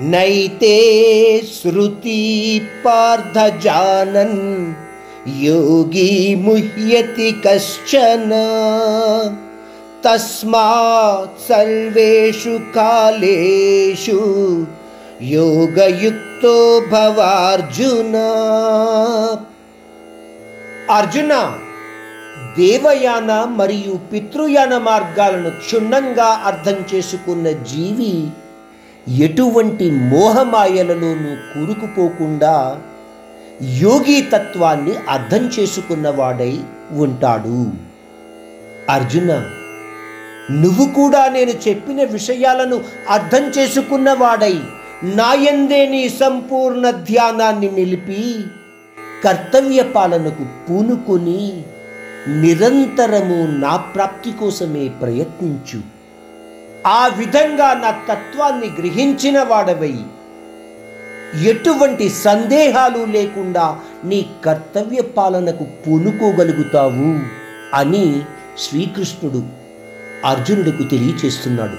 నైతే శృతి పార్థ జానన్ యోగి ముహ్యతి కశ్చన. తస్మాత్ సర్వేషు కాలేషు యోగయుక్తో భవార్జున. అర్జున దేవయాన మరియు పితృయాన మార్గాలను క్షుణ్ణంగా అర్థం చేసుకున్న జీవి ఎటువంటి మోహమాయలలోనూ కూరుకుపోకుండా యోగి తత్వాన్ని అర్థం చేసుకున్నవాడై ఉంటాడు. అర్జున నువ్వు కూడా నేను చెప్పిన విషయాలను అర్థం చేసుకున్నవాడై నాయందే నీ సంపూర్ణ ధ్యానాన్ని నిలిపి కర్తవ్య పాలనకు పూనుకొని నిరంతరము నా ప్రాప్తి కోసమే ప్రయత్నించు. ఆ విధంగా నా తత్వాన్ని గ్రహించిన వాడవై. ఎటువంటి సందేహాలు లేకుండా నీ కర్తవ్య పాలనకు పూనుకోగలుగుతావు అని శ్రీకృష్ణుడు అర్జునుడికి తెలియచేస్తున్నాడు.